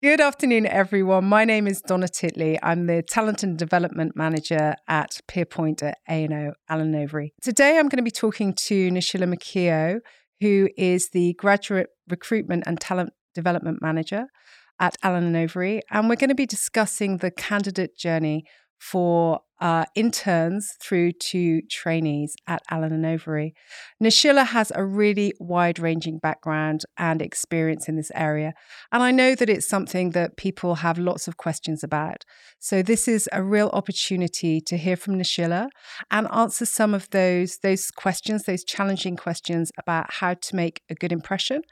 Good afternoon, everyone. My name is Donna Titley. I'm the Talent and Development Manager at Peerpoint at A&O, Allen Overy. Today, I'm going to be talking to Nishila Makio, who is the Graduate Recruitment and Talent Development Manager at Allen and Overy. And we're going to be discussing the candidate journey for uh, interns through to trainees at Allen and Overy. Nishila has a really wide ranging background and experience in this area. And I know that it's something that people have lots of questions about. So this is a real opportunity to hear from Nishila and answer some of those, those questions, those challenging questions about how to make a good impression,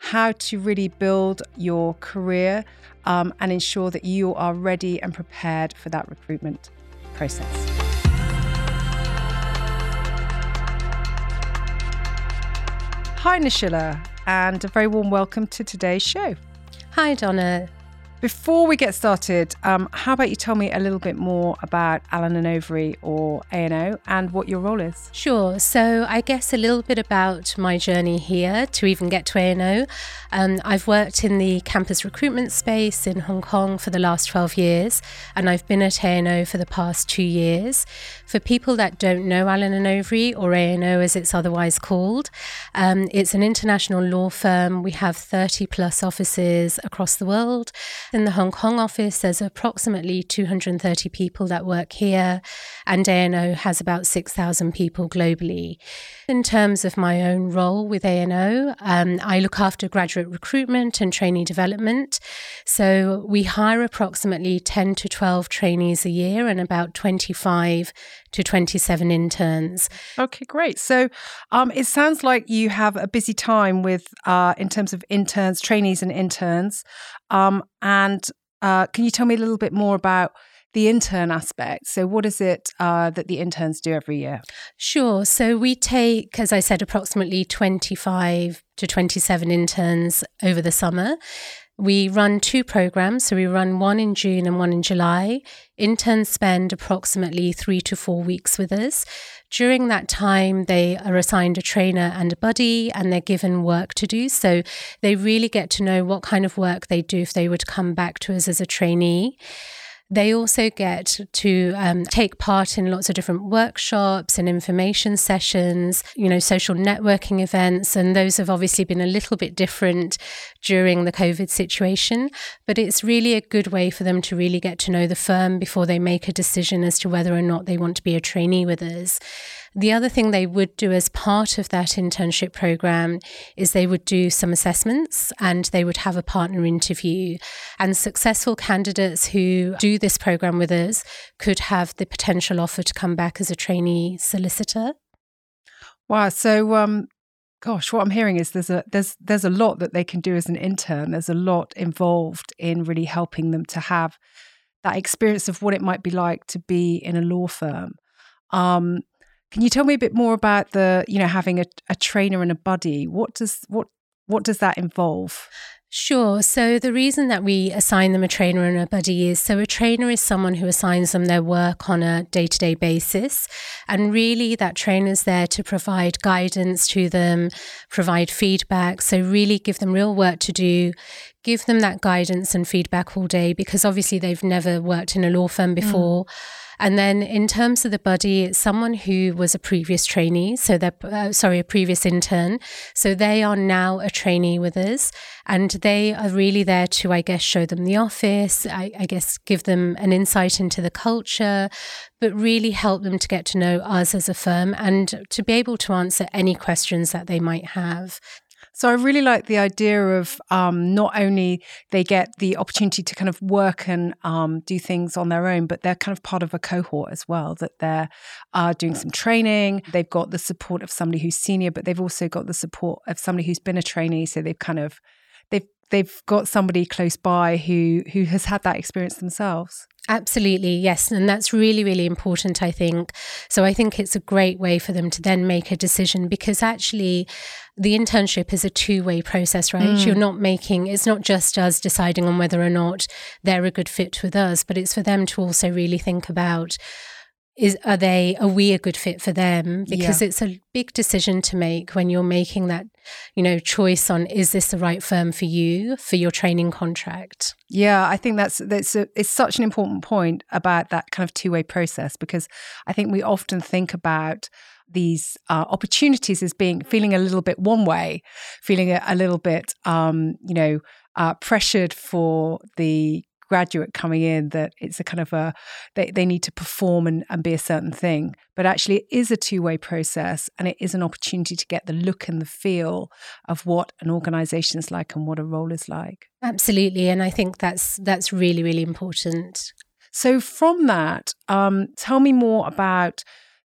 how to really build your career um, and ensure that you are ready and prepared for that recruitment process. Hi, Nishila, and a very warm welcome to today's show. Hi, Donna. Before we get started, um, how about you tell me a little bit more about Allen and Overy or A&O and what your role is? Sure. So I guess a little bit about my journey here to even get to A&O. Um, I've worked in the campus recruitment space in Hong Kong for the last 12 years, and I've been at A&O for the past two years. For people that don't know Allen and Overy or A&O as it's otherwise called, um, it's an international law firm. We have 30 plus offices across the world. In the Hong Kong office, there's approximately 230 people that work here, and A&O has about 6,000 people globally. In terms of my own role with A&O, um, I look after graduate recruitment and trainee development. So we hire approximately 10 to 12 trainees a year and about 25 to 27 interns. Okay, great. So um, it sounds like you have a busy time with uh, in terms of interns, trainees, and interns. Um, and uh, can you tell me a little bit more about? the intern aspect. So, what is it uh, that the interns do every year? Sure. So, we take, as I said, approximately 25 to 27 interns over the summer. We run two programs. So we run one in June and one in July. Interns spend approximately three to four weeks with us. During that time, they are assigned a trainer and a buddy and they're given work to do. So they really get to know what kind of work they do if they would come back to us as a trainee. They also get to um, take part in lots of different workshops and information sessions, you know, social networking events. And those have obviously been a little bit different during the COVID situation. But it's really a good way for them to really get to know the firm before they make a decision as to whether or not they want to be a trainee with us. The other thing they would do as part of that internship program is they would do some assessments and they would have a partner interview. And successful candidates who do this program with us could have the potential offer to come back as a trainee solicitor. Wow. So, um, gosh, what I'm hearing is there's a there's there's a lot that they can do as an intern. There's a lot involved in really helping them to have that experience of what it might be like to be in a law firm. Um, can you tell me a bit more about the, you know, having a, a trainer and a buddy? What does what what does that involve? Sure. So the reason that we assign them a trainer and a buddy is so a trainer is someone who assigns them their work on a day to day basis. And really, that trainer is there to provide guidance to them, provide feedback. So, really give them real work to do, give them that guidance and feedback all day because obviously they've never worked in a law firm mm. before. Mm. And then in terms of the buddy, it's someone who was a previous trainee, so they're uh, sorry, a previous intern. So they are now a trainee with us, and they are really there to, I guess, show them the office. I, I guess give them an insight into the culture, but really help them to get to know us as a firm and to be able to answer any questions that they might have. So I really like the idea of um, not only they get the opportunity to kind of work and um, do things on their own, but they're kind of part of a cohort as well. That they're uh, doing some training. They've got the support of somebody who's senior, but they've also got the support of somebody who's been a trainee. So they've kind of they've they've got somebody close by who who has had that experience themselves. Absolutely, yes. And that's really, really important, I think. So I think it's a great way for them to then make a decision because actually the internship is a two way process, right? Mm. You're not making, it's not just us deciding on whether or not they're a good fit with us, but it's for them to also really think about is are they are we a good fit for them because yeah. it's a big decision to make when you're making that you know choice on is this the right firm for you for your training contract yeah i think that's that's a, it's such an important point about that kind of two-way process because i think we often think about these uh, opportunities as being feeling a little bit one way feeling a, a little bit um, you know uh, pressured for the graduate coming in that it's a kind of a they, they need to perform and, and be a certain thing. But actually it is a two-way process and it is an opportunity to get the look and the feel of what an organization is like and what a role is like. Absolutely and i think that's that's really really important. So from that um, tell me more about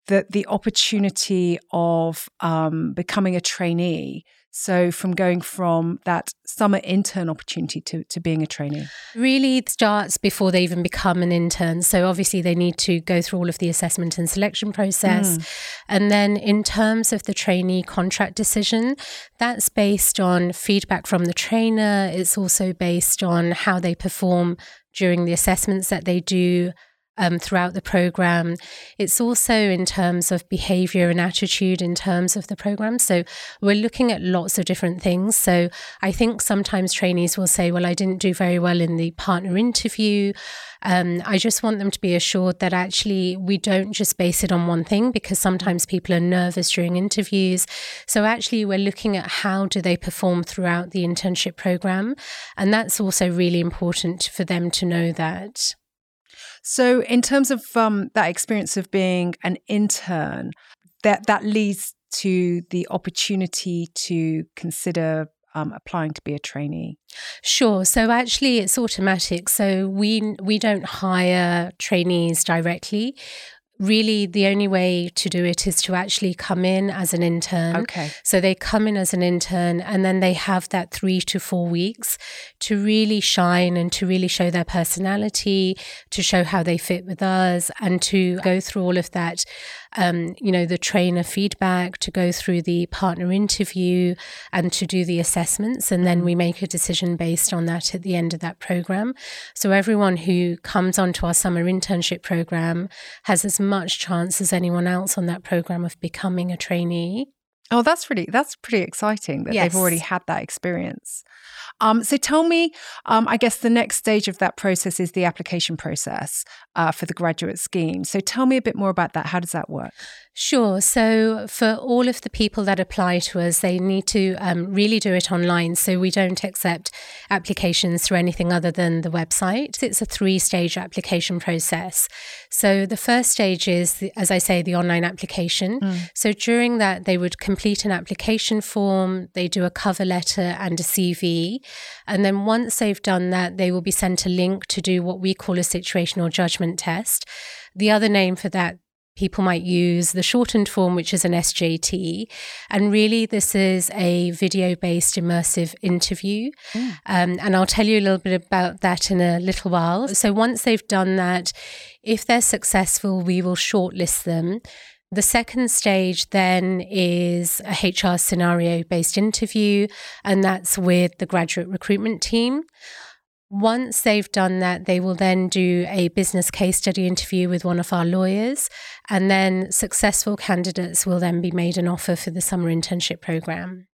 the the opportunity of um, becoming a trainee so, from going from that summer intern opportunity to, to being a trainee? Really starts before they even become an intern. So, obviously, they need to go through all of the assessment and selection process. Mm. And then, in terms of the trainee contract decision, that's based on feedback from the trainer. It's also based on how they perform during the assessments that they do um, throughout the program. It's also in terms of behavior and attitude in terms of the program. So we're looking at lots of different things. So I think sometimes trainees will say, Well, I didn't do very well in the partner interview. Um, I just want them to be assured that actually we don't just base it on one thing because sometimes people are nervous during interviews. So actually, we're looking at how do they perform throughout the internship program. And that's also really important for them to know that. So, in terms of um, that experience of being an intern, that that leads to the opportunity to consider um, applying to be a trainee? Sure. So actually, it's automatic. So we we don't hire trainees directly really the only way to do it is to actually come in as an intern. Okay. So they come in as an intern and then they have that three to four weeks to really shine and to really show their personality, to show how they fit with us, and to go through all of that um, you know, the trainer feedback, to go through the partner interview, and to do the assessments. And then we make a decision based on that at the end of that program. So everyone who comes onto our summer internship program has as much chance as anyone else on that program of becoming a trainee. Oh, that's really that's pretty exciting that yes. they've already had that experience. Um, so tell me, um, I guess the next stage of that process is the application process uh, for the graduate scheme. So tell me a bit more about that. How does that work? Sure. So for all of the people that apply to us, they need to um, really do it online. So we don't accept applications through anything other than the website. It's a three stage application process. So the first stage is, the, as I say, the online application. Mm. So during that, they would complete an application form, they do a cover letter and a CV. And then once they've done that, they will be sent a link to do what we call a situational judgment test. The other name for that people might use the shortened form, which is an SJT. And really, this is a video based immersive interview. Mm. Um, and I'll tell you a little bit about that in a little while. So, once they've done that, if they're successful, we will shortlist them. The second stage then is a HR scenario based interview, and that's with the graduate recruitment team. Once they've done that, they will then do a business case study interview with one of our lawyers, and then successful candidates will then be made an offer for the summer internship program.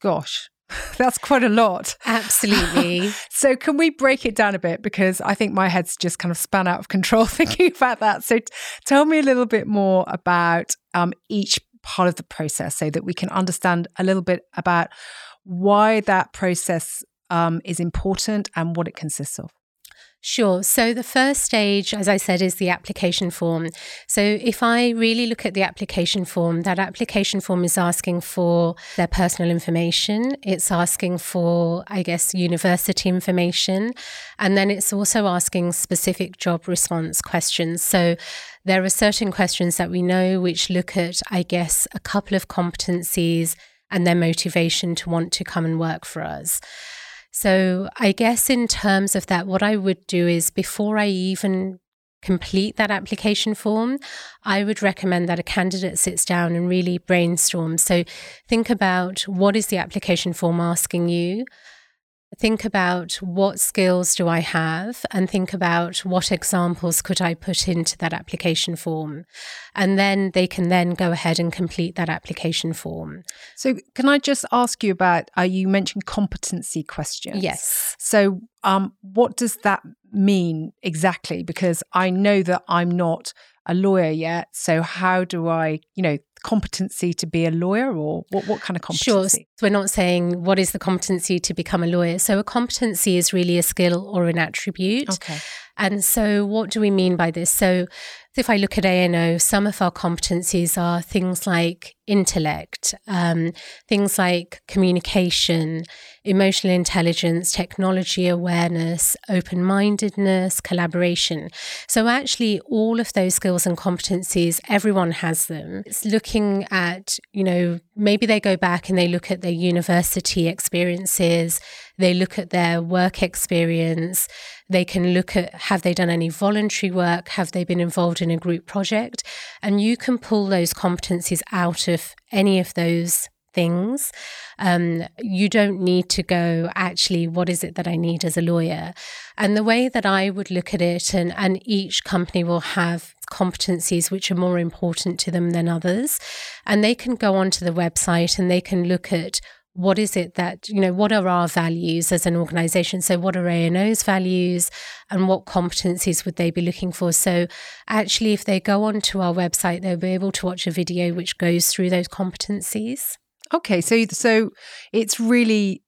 Gosh, that's quite a lot. Absolutely. so, can we break it down a bit? Because I think my head's just kind of span out of control thinking about that. So, t- tell me a little bit more about um, each part of the process so that we can understand a little bit about why that process um, is important and what it consists of? Sure. So the first stage, as I said, is the application form. So if I really look at the application form, that application form is asking for their personal information. It's asking for, I guess, university information. And then it's also asking specific job response questions. So there are certain questions that we know which look at, I guess, a couple of competencies and their motivation to want to come and work for us. So, I guess in terms of that, what I would do is before I even complete that application form, I would recommend that a candidate sits down and really brainstorms. So, think about what is the application form asking you? Think about what skills do I have and think about what examples could I put into that application form. And then they can then go ahead and complete that application form. So, can I just ask you about? Uh, you mentioned competency questions. Yes. So, um, what does that mean exactly? Because I know that I'm not a lawyer yet. So, how do I, you know, competency to be a lawyer or what, what kind of competency? Sure. We're not saying what is the competency to become a lawyer. So, a competency is really a skill or an attribute. Okay. And so, what do we mean by this? So, if I look at A&O, some of our competencies are things like intellect, um, things like communication, emotional intelligence, technology awareness, open mindedness, collaboration. So, actually, all of those skills and competencies, everyone has them. It's looking at, you know, maybe they go back and they look at their university experiences, they look at their work experience, they can look at have they done any voluntary work, have they been involved in a group project, and you can pull those competencies out of any of those things. Um, you don't need to go, actually, what is it that I need as a lawyer? And the way that I would look at it, and, and each company will have competencies which are more important to them than others. And they can go onto the website and they can look at what is it that you know what are our values as an organization? So what are A&O's values and what competencies would they be looking for? So actually if they go onto our website they'll be able to watch a video which goes through those competencies. Okay so so it's really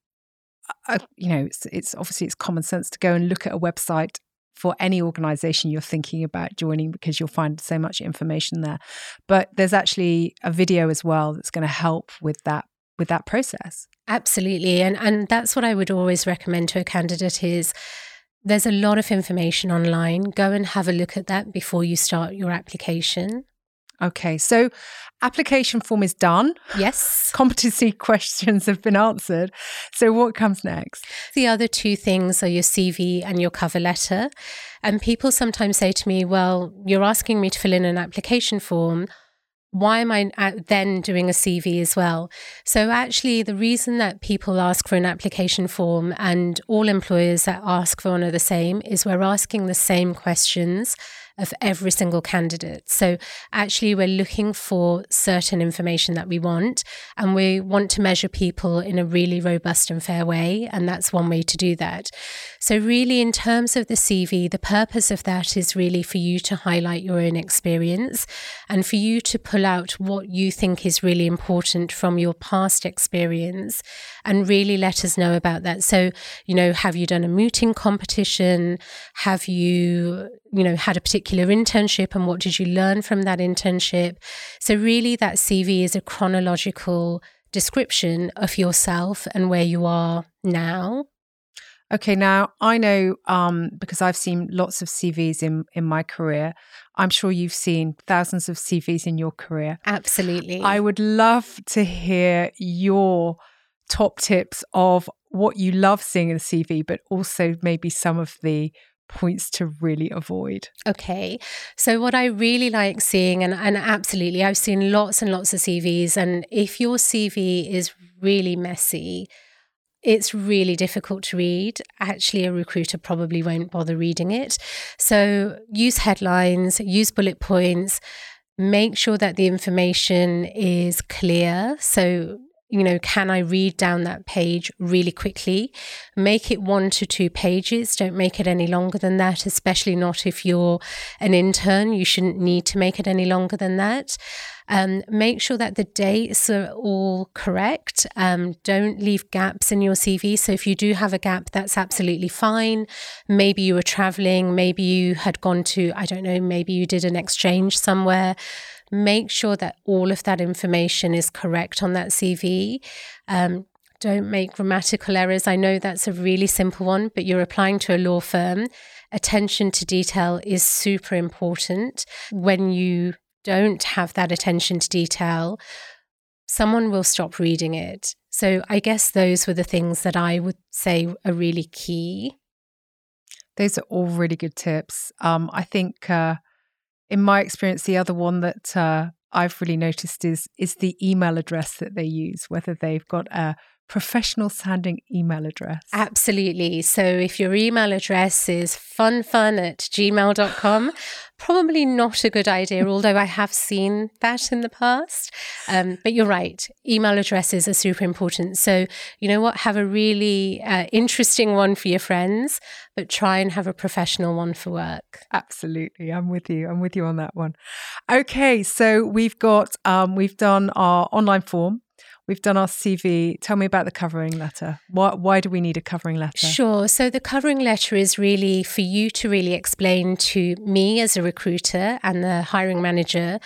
uh, you know it's, it's obviously it's common sense to go and look at a website for any organization you're thinking about joining because you'll find so much information there. But there's actually a video as well that's going to help with that with that process. Absolutely. And and that's what I would always recommend to a candidate is there's a lot of information online. Go and have a look at that before you start your application. Okay. So application form is done. Yes. Competency questions have been answered. So what comes next? The other two things are your CV and your cover letter. And people sometimes say to me, well, you're asking me to fill in an application form why am I uh, then doing a CV as well? So, actually, the reason that people ask for an application form and all employers that ask for one are the same is we're asking the same questions of every single candidate. So actually, we're looking for certain information that we want, and we want to measure people in a really robust and fair way. And that's one way to do that. So, really, in terms of the CV, the purpose of that is really for you to highlight your own experience and for you to pull out what you think is really important from your past experience and really let us know about that. So, you know, have you done a mooting competition? Have you you know had a particular internship and what did you learn from that internship? So really that cv is a chronological description of yourself and where you are now. Okay now i know um, because i've seen lots of cvs in in my career i'm sure you've seen thousands of cvs in your career. Absolutely. I would love to hear your top tips of what you love seeing in a cv but also maybe some of the points to really avoid? Okay. So, what I really like seeing, and, and absolutely, I've seen lots and lots of CVs, and if your CV is really messy, it's really difficult to read. Actually, a recruiter probably won't bother reading it. So, use headlines, use bullet points. Make sure that the information is clear. So, you know, can I read down that page really quickly? Make it one to two pages. Don't make it any longer than that, especially not if you're an intern. You shouldn't need to make it any longer than that. Um, make sure that the dates are all correct. Um, don't leave gaps in your CV. So if you do have a gap, that's absolutely fine. Maybe you were traveling, maybe you had gone to, I don't know, maybe you did an exchange somewhere make sure that all of that information is correct on that CV. Um, don't make grammatical errors. I know that's a really simple one, but you're applying to a law firm. Attention to detail is super important. When you don't have that attention to detail, someone will stop reading it. So I guess those were the things that I would say are really key. Those are all really good tips. Um, I think uh, in my experience, the other one that uh, I've really noticed is is the email address that they use, whether they've got a professional sounding email address. Absolutely. So if your email address is funfun at gmail.com, probably not a good idea, although I have seen that in the past. Um, but you're right, email addresses are super important. So, you know what? Have a really uh, interesting one for your friends, but try and have a professional one for work. Absolutely. I'm with you. I'm with you on that one. Okay. So we've got, um, we've done our online form We've done our CV. Tell me about the covering letter. Why, why do we need a covering letter? Sure. So, the covering letter is really for you to really explain to me as a recruiter and the hiring manager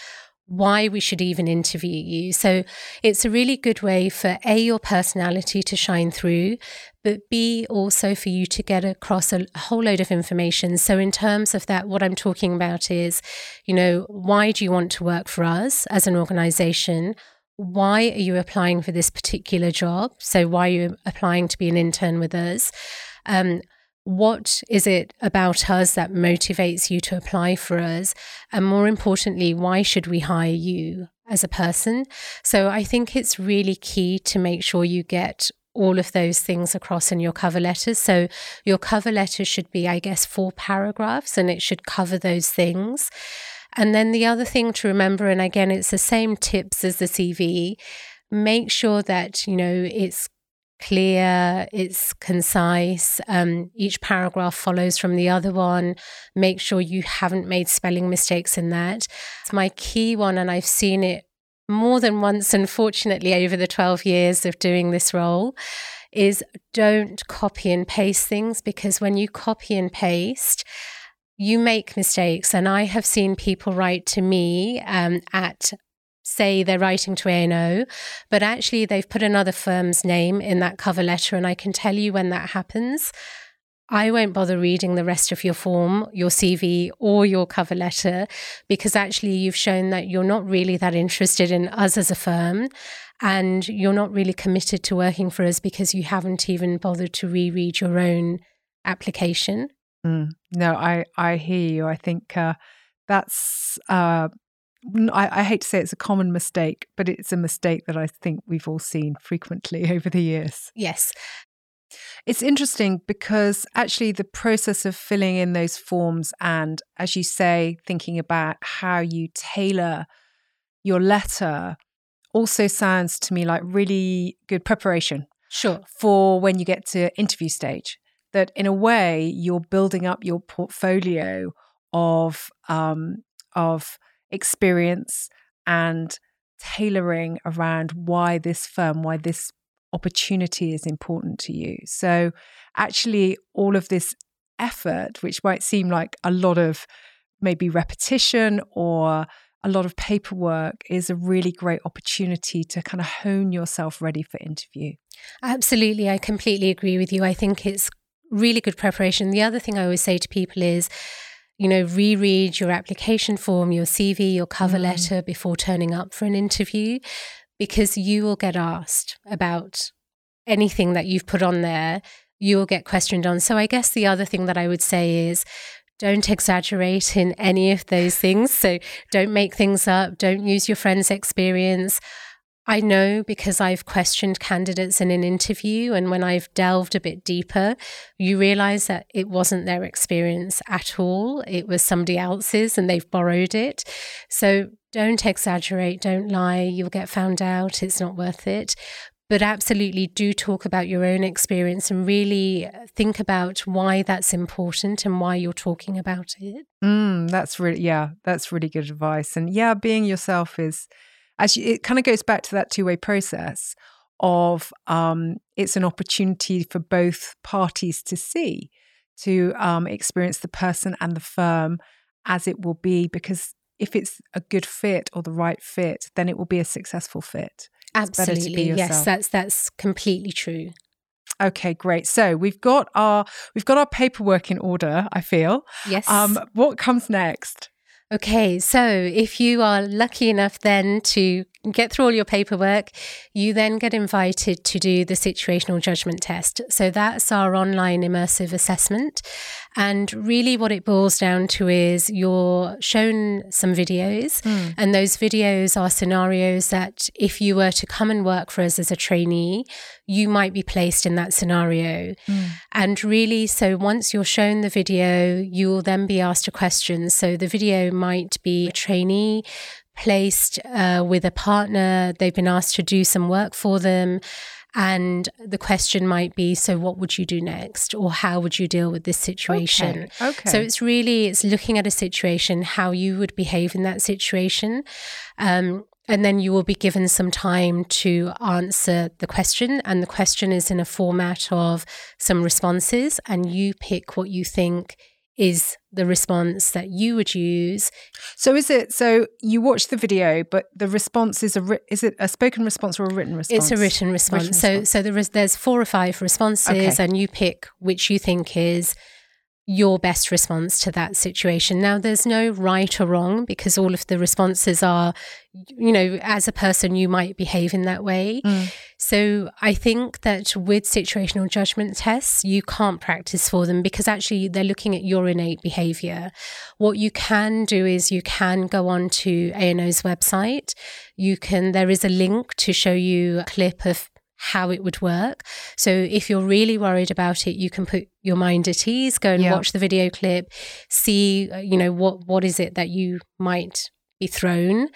why we should even interview you. So it's a really good way for A, your personality to shine through, but B, also for you to get across a, whole load of information. So, in terms of that, what I'm talking about is, you know, why do you want to work for us as an organization? Why are you applying for this particular job? So, why are you applying to be an intern with us? Um, what is it about us that motivates you to apply for us? And more importantly, why should we hire you as a person? So, I think it's really key to make sure you get all of those things across in your cover letters. So, your cover letter should be, I guess, four paragraphs and it should cover those things. And then the other thing to remember, and again, it's the same tips as the CV, make sure that, you know, it's clear, it's concise. Um, each paragraph follows from the other one. Make sure you haven't made spelling mistakes in that. It's my key one, and I've seen it more than once, unfortunately, over the 12 years of doing this role. Is don't copy and paste things because when you copy and paste, you make mistakes. And I have seen people write to me um, at say they're writing to A&O, but actually they've put another firm's name in that cover letter. And I can tell you when that happens, I won't bother reading the rest of your form, your CV, or your cover letter, because actually you've shown that you're not really that interested in us as a firm. And you're not really committed to working for us because you haven't even bothered to reread your own application. Mm. No, I I hear you. I think uh, that's. Uh, I, I hate to say it's a common mistake, but it's a mistake that I think we've all seen frequently over the years. Yes. It's interesting because actually the process of filling in those forms and, as you say, thinking about how you tailor your letter also sounds to me like really good preparation. Sure. For when you get to interview stage that in a way you're building up your portfolio of um, of experience and tailoring around why this firm, why this opportunity is important to you. So actually all of this effort, which might seem like a lot of maybe repetition or a lot of paperwork is a really great opportunity to kind of hone yourself ready for interview. Absolutely. I completely agree with you. I think it's really good preparation. The other thing I always say to people is, you know, reread your application form, your CV, your cover mm. letter before turning up for an interview, because you will get asked about anything that you've put on there. You will get questioned on. So I guess the other thing that I would say is, don't exaggerate in any of those things. So don't make things up. Don't use your friend's experience. I know because I've questioned candidates in an interview, and when I've delved a bit deeper, you realize that it wasn't their experience at all. It was somebody else's, and they've borrowed it. So don't exaggerate, don't lie. You'll get found out. It's not worth it. But absolutely do talk about your own experience and really think about why that's important and why you're talking about it. Mm, that's really, yeah, that's really good advice. And yeah, being yourself is as you, it kind of goes back to that two way process of um, it's an opportunity for both parties to see, to um, experience the person and the firm as it will be, because if it's a good fit or the right fit, then it will be a successful fit. Absolutely, yes, that's that's completely true. Okay, great. So we've got our we've got our paperwork in order. I feel. Yes. Um, what comes next? Okay, so if you are lucky enough then to get through all your paperwork. You then get invited to do the situational judgment test. So that's our online immersive assessment. And really, what it boils down to is you're shown some videos, mm. and those videos are scenarios that if you were to come and work for us as a trainee, you might be placed in that scenario. Mm. And really, so once you're shown the video, you will then be asked a question. So the video might be a trainee placed uh, with a partner, they've been asked to do some work for them. And the question might be, so what would you do next? Or how would you deal with this situation? Okay. okay. So it's really, it's looking at a situation, how you would behave in that situation. Um, and then you will be given some time to answer the question. And the question is in a format of some responses, and you pick what you think is the response that you would use. So is it so you watch the video, but the response is a is it a spoken response or a written response? It's a written response. Written so response. so there is there's four or five responses, okay. and you pick which you think is your best response to that situation. Now, there's no right or wrong because all of the responses are, you know, as a person, you might behave in that way. Mm. So I think that with situational judgment tests, you can't practice for them because actually they're looking at your innate behavior. What you can do is you can go on to A&O's website. You can, there is a link to show you a clip of how it would work. So if you're really worried about it, you can put your mind at ease, go and yeah. watch the video clip, see, uh, you know, what what is it that you might be thrown,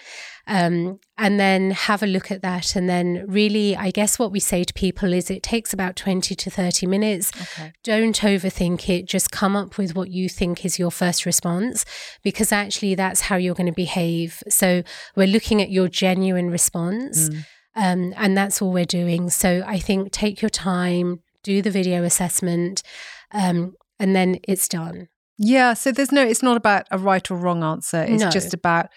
um, and then have a look at that. And then really, I guess what we say to people is it takes about 20 to 30 minutes. Okay. Don't overthink it. Just come up with what you think is your first response, because actually that's how you're going to behave. So we're looking at your genuine response. Mm um, and that's all we're doing. So I think take your time, do the video assessment, um, and then it's done. Yeah. So there's no, it's not about a right or wrong answer. It's no. just about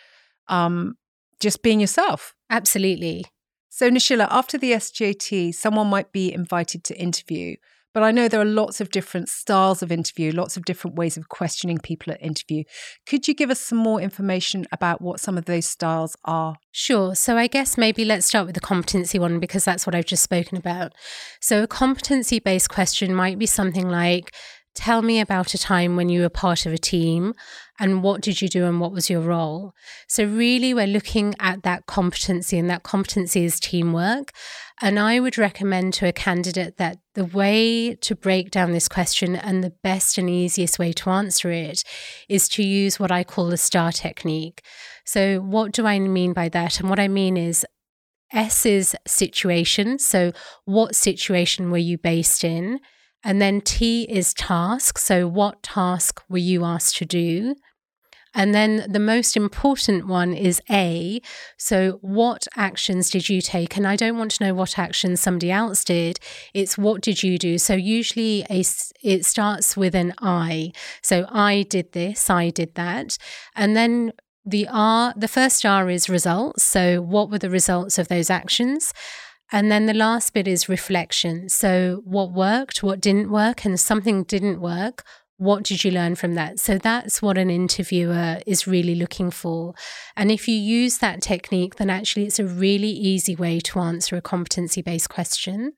um, just being yourself. Absolutely. So, Nishila, after the SJT, someone might be invited to interview. But I know there are lots of different styles of interview, lots of different ways of questioning people at interview. Could you give us some more information about what some of those styles are? Sure. So I guess maybe let's start with the competency one because that's what I've just spoken about. So a competency based question might be something like, Tell me about a time when you were part of a team and what did you do and what was your role? So, really, we're looking at that competency, and that competency is teamwork. And I would recommend to a candidate that the way to break down this question and the best and easiest way to answer it is to use what I call the STAR technique. So, what do I mean by that? And what I mean is S is situation. So, what situation were you based in? And then T is task. So, what task were you asked to do? And then the most important one is A. So, what actions did you take? And I don't want to know what actions somebody else did. It's what did you do? So, usually a, it starts with an I. So, I did this, I did that. And then the R, the first R is results. So, what were the results of those actions? And then the last bit is reflection. So, what worked, what didn't work, and something didn't work. What did you learn from that? So, that's what an interviewer is really looking for. And if you use that technique, then actually it's a really easy way to answer a competency based question.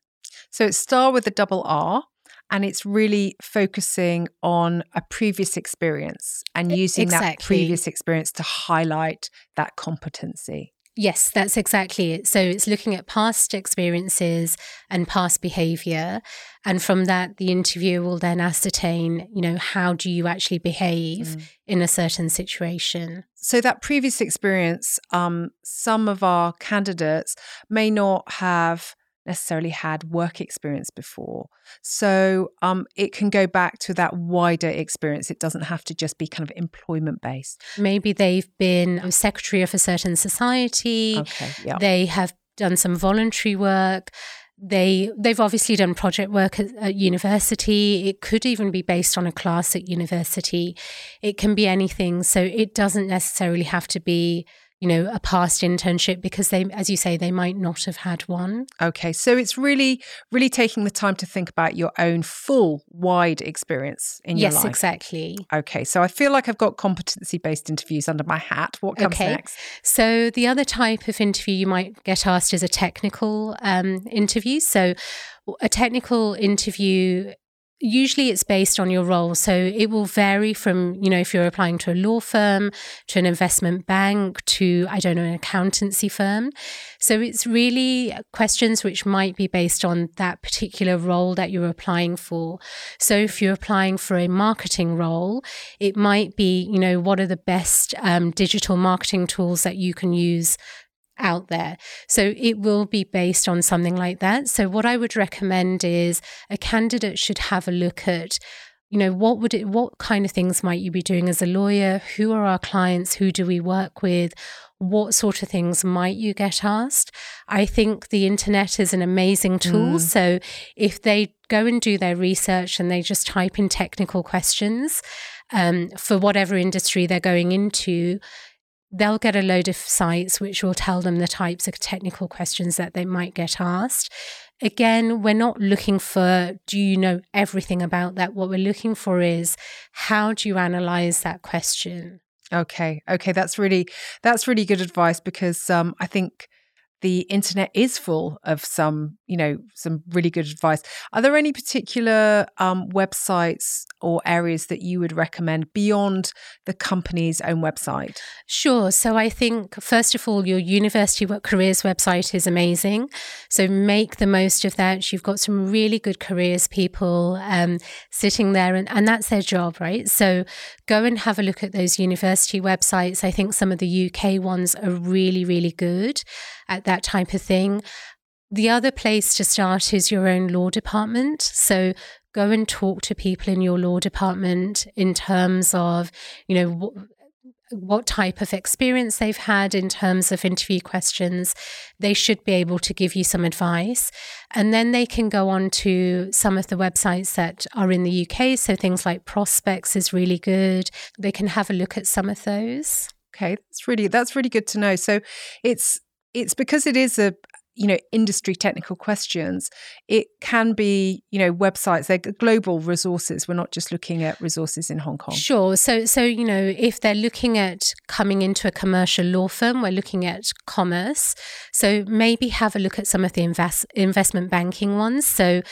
So, it's STAR with a double R and it's really focusing on a previous experience and using exactly. that previous experience to highlight that competency. Yes, that's exactly it. So it's looking at past experiences and past behavior. And from that, the interviewer will then ascertain, you know, how do you actually behave mm. in a certain situation? So that previous experience, um, some of our candidates may not have necessarily had work experience before. So um, it can go back to that wider experience. It doesn't have to just be kind of employment based. Maybe they've been a secretary of a certain society. Okay, yeah. They have done some voluntary work they they've obviously done project work at, at, university it could even be based on a class at university it can be anything so it doesn't necessarily have to be you know, a past internship because they, as you say, they might not have had one. Okay. So it's really, really taking the time to think about your own full, wide experience in your yes, life. Yes, exactly. Okay. So I feel like I've got competency based interviews under my hat. What comes okay. next? So the other type of interview you might get asked is a technical um, interview. So a technical interview usually it's based on your role. So it will vary from you know if you're applying to a law firm to an investment bank to i don't know an accountancy firm. So it's really questions which might be based on that particular role that you're applying for. So if you're applying for a marketing role it might be you know what are the best um, digital marketing tools that you can use out there. So it will be based on something like that. So what I would recommend is a candidate should have a look at you know what would it what kind of things might you be doing as a lawyer who are our clients who do we work with what sort of things might you get asked i think the internet is an amazing tool mm. so if they go and do their research and they just type in technical questions um, for whatever industry they're going into they'll get a load of sites which will tell them the types of technical questions that they might get asked. Again, we're not looking for, do you know everything about that? What we're looking for is, how do you analyze that question? Okay. Okay. That's really, that's really good advice because um, I think the internet is full of some, you know, some really good advice. Are there any particular um, websites or areas that you would recommend beyond the company's own website? Sure. So I think, first of all, your University Careers website is amazing. So make the most of that. You've got some really good careers people um, sitting there, and, and that's their job, right? So go and have a look at those university websites. I think some of the UK ones are really, really good at that type of thing. The other place to start is your own law department. So go and talk to people in your law department in terms of, you know, what type of experience they've had in terms of interview questions. They should be able to give you some advice. And then they can go on to some of the websites that are in the UK. So things like Prospects is really good. They can have a look at some of those. Okay, that's really that's really good to know. So it's it's because it is a you know industry technical questions it can be you know websites they're global resources we're not just looking at resources in hong kong. Sure so so you know if they're looking at coming into a commercial law firm we're looking at commerce. So maybe have a look at some of the invest, investment banking ones. So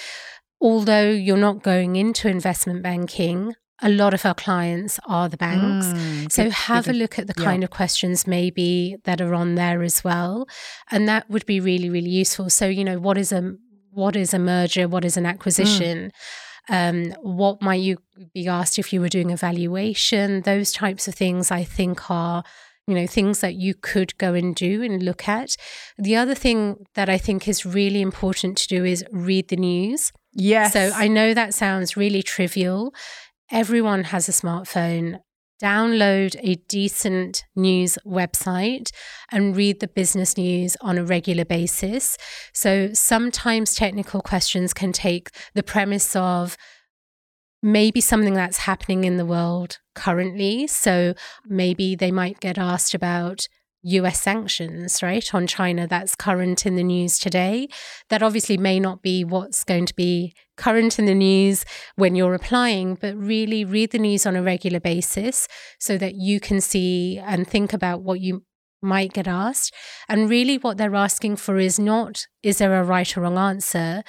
although you're not going into investment banking a lot of our clients are the banks. Mm, so good, have good, a look at the kind yeah. of questions maybe that are on there as well. And that would be really, really useful. So, you know, what is a what is a merger? What is an acquisition? Mm. Um, what might you be asked if you were doing a valuation? Those types of things I think are you know things that you could go and do and look at the other thing that i think is really important to do is read the news yes so i know that sounds really trivial everyone has a smartphone. Download a decent news website and read the business news on a regular basis. So sometimes technical questions can take the premise of maybe something that's happening in the world currently. So maybe they might get asked about US sanctions, right, on China that's current in the news today. That obviously may not be what's going to be current in the news when you're applying, but really read the news on a regular basis so that you can see and think about what you might get asked. And really, what they're asking for is not, is there a right or wrong answer?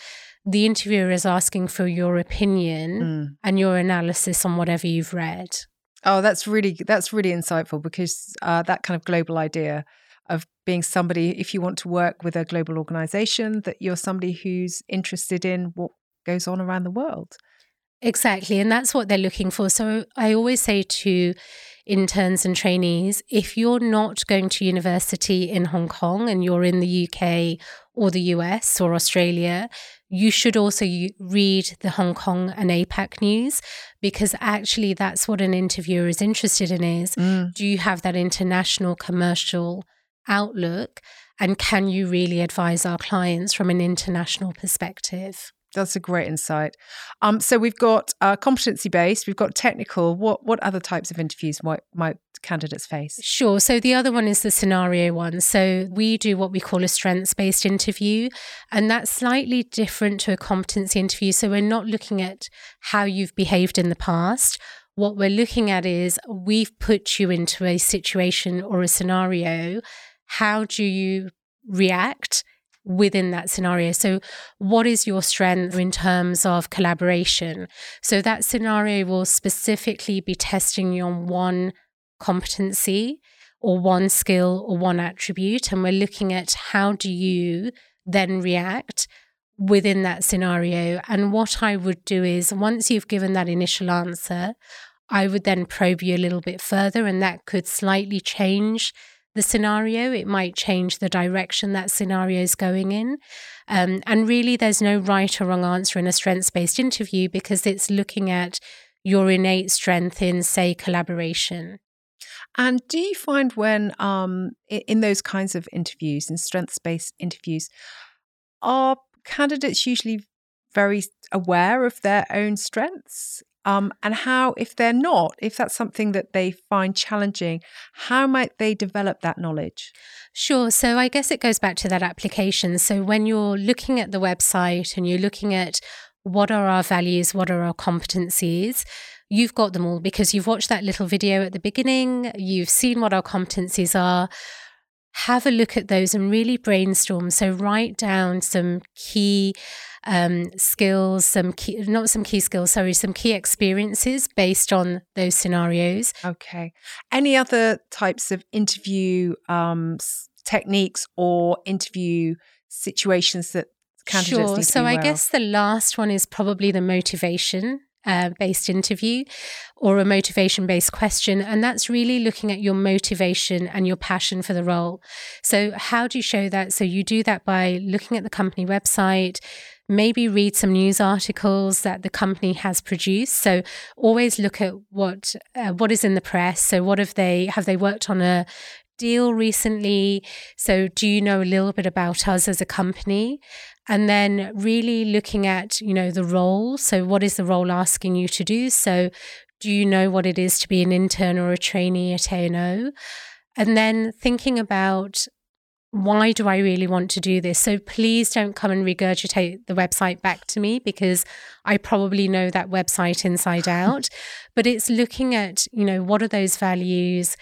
The interviewer is asking for your opinion mm. and your analysis on whatever you've read. Oh, that's really that's really insightful because uh, that kind of global idea of being somebody, if you want to work with a global organization, that you're somebody who's interested in what goes on around the world. Exactly. And that's what they're looking for. So I always say to interns and trainees if you're not going to university in Hong Kong and you're in the UK or the US or Australia, you should also read the Hong Kong and APAC news because actually that's what an interviewer is interested in is mm. do you have that international commercial outlook and can you really advise our clients from an international perspective? That's a great insight. Um, so we've got uh, competency based, we've got technical. What what other types of interviews might might candidates face? Sure. So the other one is the scenario one. So we do what we call a strengths based interview, and that's slightly different to a competency interview. So we're not looking at how you've behaved in the past. What we're looking at is we've put you into a situation or a scenario. How do you react? Within that scenario. So, what is your strength in terms of collaboration? So, that scenario will specifically be testing you on one competency or one skill or one attribute. And we're looking at how do you then react within that scenario. And what I would do is once you've given that initial answer, I would then probe you a little bit further, and that could slightly change the scenario. It might change the direction that scenario is going in. Um, and really, there's no right or wrong answer in a strengths based interview because it's looking at your innate strength in, say, collaboration. And do you find when um, in those kinds of interviews, in strengths based interviews, are candidates usually very aware of their own strengths? Um, and how, if they're not, if that's something that they find challenging, how might they develop that knowledge? Sure. So I guess it goes back to that application. So when you're looking at the website and you're looking at what are our values, what are our competencies, you've got them all because you've watched that little video at the beginning, you've seen what our competencies are. Have a look at those and really brainstorm. So, write down some key um, skills, some key, not some key skills, sorry, some key experiences based on those scenarios. Okay. Any other types of interview um, techniques or interview situations that candidates sure. so I guess the last one is probably the motivation uh, based interview or a motivation based question. And that's really looking at your motivation and your passion for the role. So, how do you show that? So, you do that by looking at the company website, maybe read some news articles that the company has produced. So always look at what uh, what is in the press. So what have they have they worked on a deal recently? So do you know a little bit about us as a company? And then really looking at you know the role. So what is the role asking you to do? So do you know what it is to be an intern or a trainee at A&O and then thinking about why do I really want to do this? So please don't come and regurgitate the website back to me because I probably know that website inside out. but it's looking at, you know, what are those values?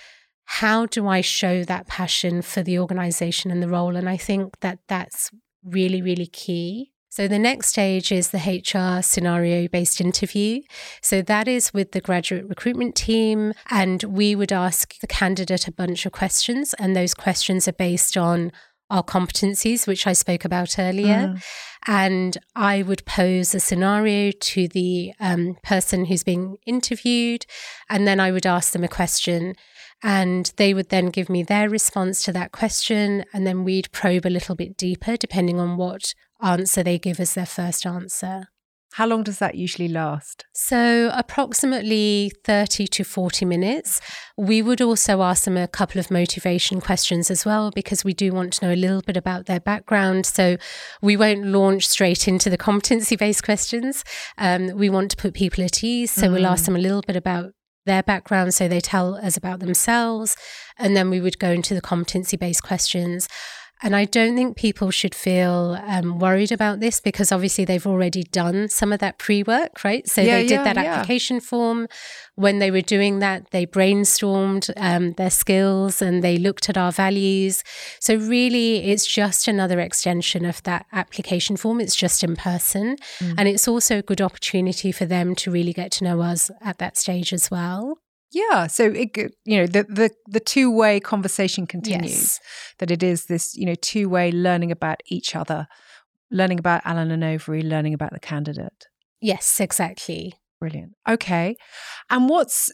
How do I show that passion for the organization and the role? And I think that that's really, really key. So the next stage is the HR scenario based interview. So that is with the graduate recruitment team, and we would ask the candidate a bunch of questions, and those questions are based on our competencies, which I spoke about earlier. Mm. And I would pose a scenario to the um, person who's being interviewed, and then I would ask them a question. And they would then give me their response to that question. And then we'd probe a little bit deeper, depending on what answer they give as their first answer. How long does that usually last? So, approximately 30 to 40 minutes. We would also ask them a couple of motivation questions as well, because we do want to know a little bit about their background. So, we won't launch straight into the competency based questions. Um, we want to put people at ease. So, mm. we'll ask mm. them a little bit about their background so they tell us about themselves and then we would go into the competency based questions and I don't think people should feel um, worried about this because obviously they've already done some of that pre work, right? So yeah, they did yeah, that application yeah. form. When they were doing that, they brainstormed um, their skills and they looked at our values. So, really, it's just another extension of that application form. It's just in person. Mm. And it's also a good opportunity for them to really get to know us at that stage as well. Yeah, so it you know the the the two way conversation continues. Yes. That it is this you know two way learning about each other, learning about Allen and Overy, learning about the candidate. Yes, exactly. Brilliant. Okay, and what's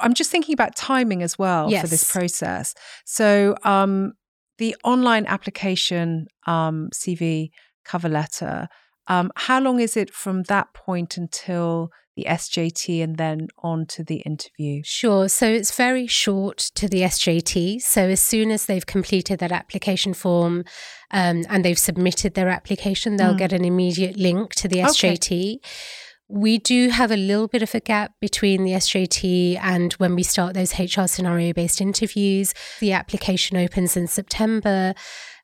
I'm just thinking about timing as well yes. for this process. So um, the online application um, CV cover letter. Um, how long is it from that point until the SJT and then on to the interview? Sure. So it's very short to the SJT. So as soon as they've completed that application form um, and they've submitted their application, they'll mm. get an immediate link to the SJT. Okay. We do have a little bit of a gap between the SJT and when we start those HR scenario based interviews. The application opens in September.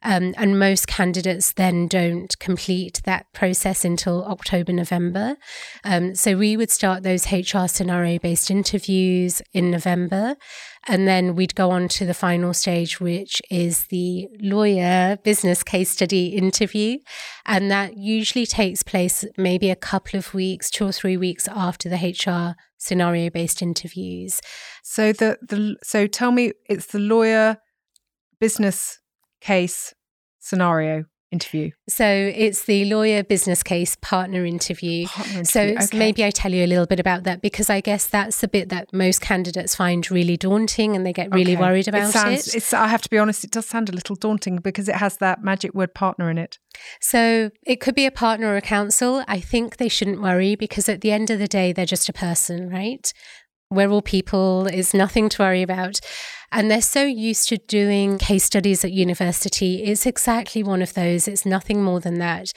Um, and most candidates then don't complete that process until October, November. Um, so we would start those HR scenario based interviews in November. And then we'd go on to the final stage, which is the lawyer business case study interview. And that usually takes place maybe a couple of weeks, two or three weeks after the HR scenario based interviews. So the, the so tell me it's the lawyer business case scenario interview? So it's the lawyer business case partner interview. Partner interview. So okay. maybe I tell you a little bit about that because I guess that's the bit that most candidates find really daunting and they get really okay. worried about it. Sounds, it. I have to be honest, it does sound a little daunting because it has that magic word partner in it. So it could be a partner or a counsel. I think they shouldn't worry because at the end of the day, they're just a person, right? We're all people, is nothing to worry about. And they're so used to doing case studies at university. It's exactly one of those. It's nothing more than that.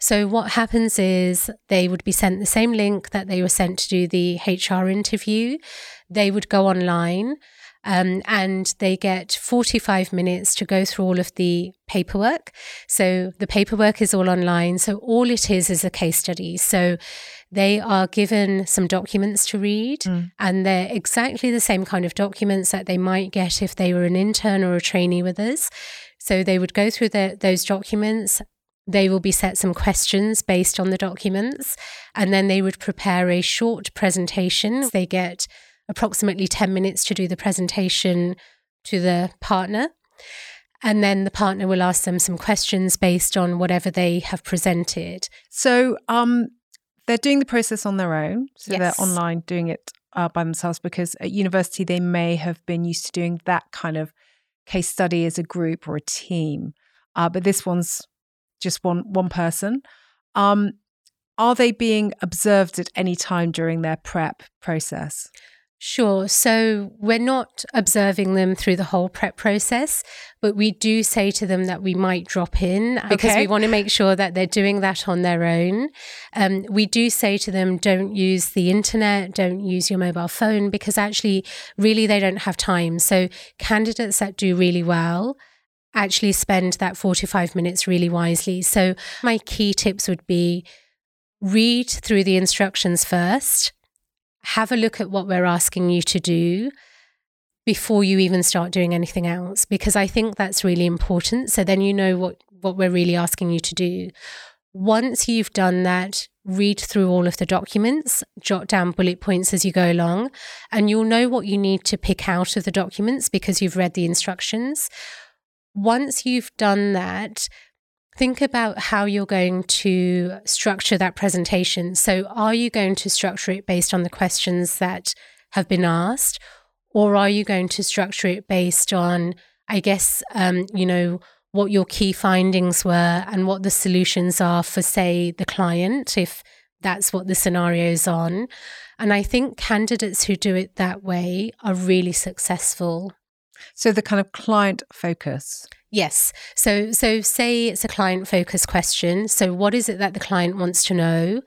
So what happens is they would be sent the same link that they were sent to do the HR interview. They would go online. Um, and they get 45 minutes to go through all of the paperwork. So the paperwork is all online. So all it is is a case study. So they are given some documents to read, mm. and they're exactly the same kind of documents that they might get if they were an intern or a trainee with us. So they would go through the, those documents. They will be set some questions based on the documents, and then they would prepare a short presentation. They get approximately 10 minutes to do the presentation to the partner. And then the partner will ask them some questions based on whatever they have presented. So, um, they're doing the process on their own. So yes. they're online doing it uh, by themselves because at university they may have been used to doing that kind of case study as a group or a team. Uh, but this one's just one one person. Um, are they being observed at any time during their prep process? Sure. So we're not observing them through the whole prep process, but we do say to them that we might drop in because okay. we want to make sure that they're doing that on their own. Um, we do say to them, don't use the internet, don't use your mobile phone because actually, really, they don't have time. So candidates that do really well, actually spend that 45 minutes really wisely. So, my key tips would be read through the instructions first have a look at what we're asking you to do before you even start doing anything else because i think that's really important. So then you know what what we're really asking you to do. Once you've done that read through all of the documents jot down bullet points as you go along and you'll know what you need to pick out of the documents because you've read the instructions. Once you've done that think about how you're going to structure that presentation. So, are you going to structure it based on the questions that have been asked, or are you going to structure it based on, I guess, um, you know, what your key findings were and what the solutions are for, say, the client, if that's what the scenario is on? And I think candidates who do it that way are really successful. So, the kind of client focus. Yes. So so say it's a client focused question. So what is it that the client wants to know?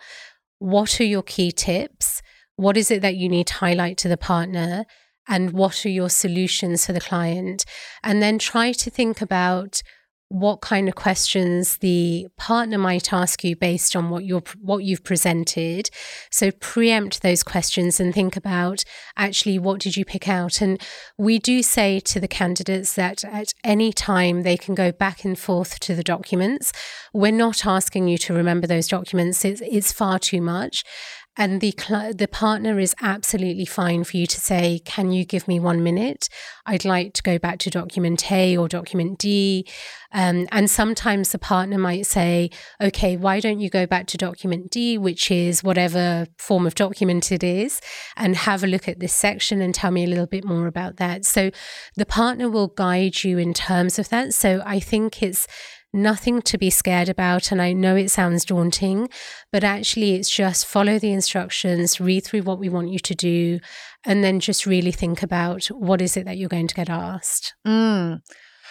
What are your key tips? What is it that you need to highlight to the partner? And what are your solutions for the client? And then try to think about what kind of questions the partner might ask you based on what you're what you've presented. So preempt those questions and think about actually what did you pick out? And we do say to the candidates that at any time they can go back and forth to the documents. We're not asking you to remember those documents. It's, it's far too much and the cl- the partner is absolutely fine for you to say, "Can you give me one minute? I'd like to go back to document A or document D." Um, and sometimes the partner might say, "Okay, why don't you go back to document D, which is whatever form of document it is, and have a look at this section and tell me a little bit more about that." So the partner will guide you in terms of that. So I think it's nothing to be scared about. And I know it sounds daunting, but actually, it's just follow the instructions, read through what we want you to do, and then just really think about what is it that you're going to get asked. Mm.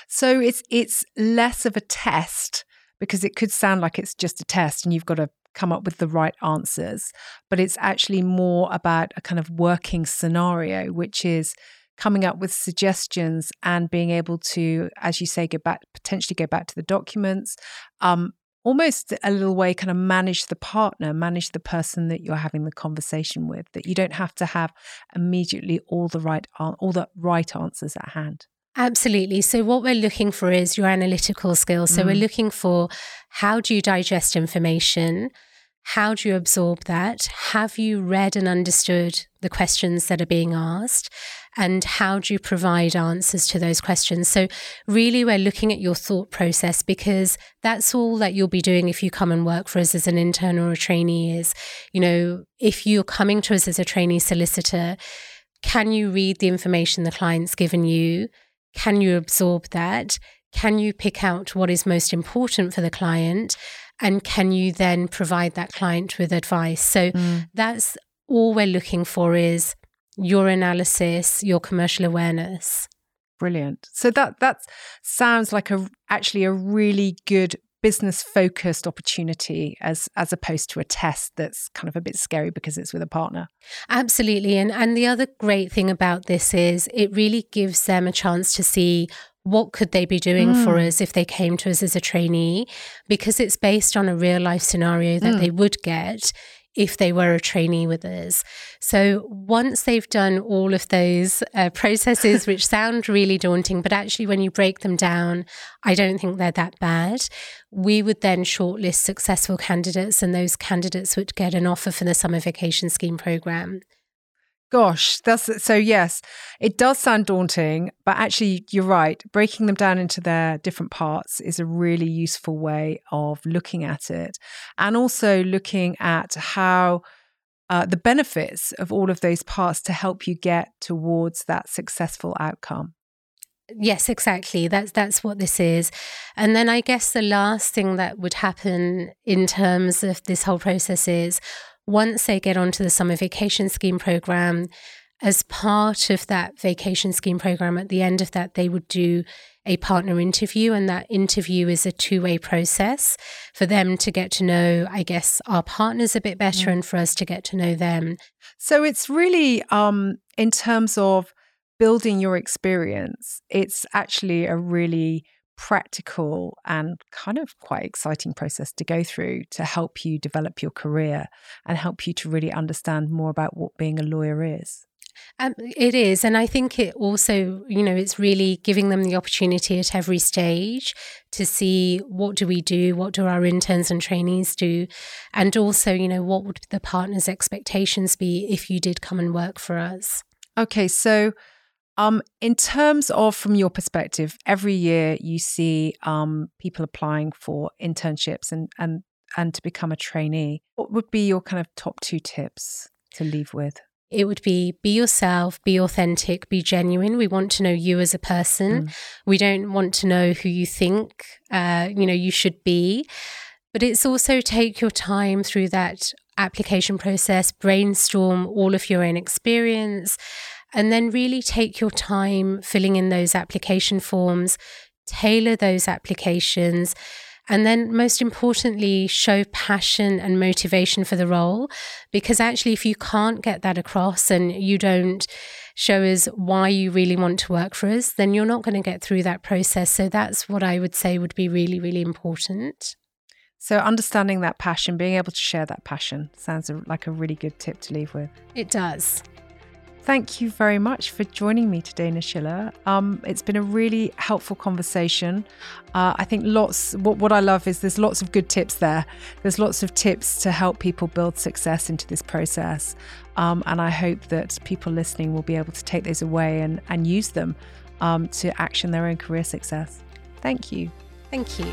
So it's it's less of a test because it could sound like it's just a test and you've got to come up with the right answers, but it's actually more about a kind of working scenario, which is coming up with suggestions and being able to, as you say, go back, potentially go back to the documents, um, almost a little way kind of manage the partner, manage the person that you're having the conversation with, that you don't have to have immediately all the right, all the right answers at hand. Absolutely. So, what we're looking for is your analytical skills. So, mm. we're looking for how do you digest information? How do you absorb that? Have you read and understood the questions that are being asked? And how do you provide answers to those questions? So, really, we're looking at your thought process because that's all that you'll be doing if you come and work for us as an intern or a trainee. Is, you know, if you're coming to us as a trainee solicitor, can you read the information the client's given you? Can you absorb that? Can you pick out what is most important for the client? And can you then provide that client with advice? So mm. that's all we're looking for is your analysis your commercial awareness. Brilliant. So that that sounds like a actually a really good business focused opportunity as as opposed to a test that's kind of a bit scary because it's with a partner. Absolutely. And and the other great thing about this is it really gives them a chance to see what could they be doing mm. for us if they came to us as a trainee because it's based on a real life scenario that mm. they would get if they were a trainee with us. So once they've done all of those uh, processes, which sound really daunting, but actually, when you break them down, I don't think they're that bad. We would then shortlist successful candidates, and those candidates would get an offer for the summer vacation scheme program. Gosh, that's so yes, it does sound daunting, but actually you're right. Breaking them down into their different parts is a really useful way of looking at it. And also looking at how uh, the benefits of all of those parts to help you get towards that successful outcome. Yes, exactly. That's that's what this is. And then I guess the last thing that would happen in terms of this whole process is once they get onto the summer vacation scheme program, as part of that vacation scheme program, at the end of that, they would do a partner interview. And that interview is a two way process for them to get to know, I guess, our partners a bit better and for us to get to know them. So it's really, um, in terms of building your experience, it's actually a really practical and kind of quite exciting process to go through to help you develop your career and help you to really understand more about what being a lawyer is. Um, it is. And I think it also, you know, it's really giving them the opportunity at every stage to see what do we do, what do our interns and trainees do, and also, you know, what would the partner's expectations be if you did come and work for us. Okay. So, um, in terms of from your perspective, every year you see um, people applying for internships and and and to become a trainee. What would be your kind of top two tips to leave with? It would be be yourself, be authentic, be genuine. We want to know you as a person. Mm. We don't want to know who you think uh, you know you should be. But it's also take your time through that application process, brainstorm all of your own experience and then really take your time filling in those application forms, tailor those applications. And then, most importantly, show passion and motivation for the role. Because actually, if you can't get that across and you don't show us why you really want to work for us, then you're not going to get through that process. So, that's what I would say would be really, really important. So, understanding that passion, being able to share that passion sounds like a really good tip to leave with. It does. Thank you very much for joining me today, Nashila. Um, it's been a really helpful conversation. Uh, I think lots, what, what I love is there's lots of good tips there. There's lots of tips to help people build success into this process. Um, and I hope that people listening will be able to take those away and, and use them um, to action their own career success. Thank you. Thank you.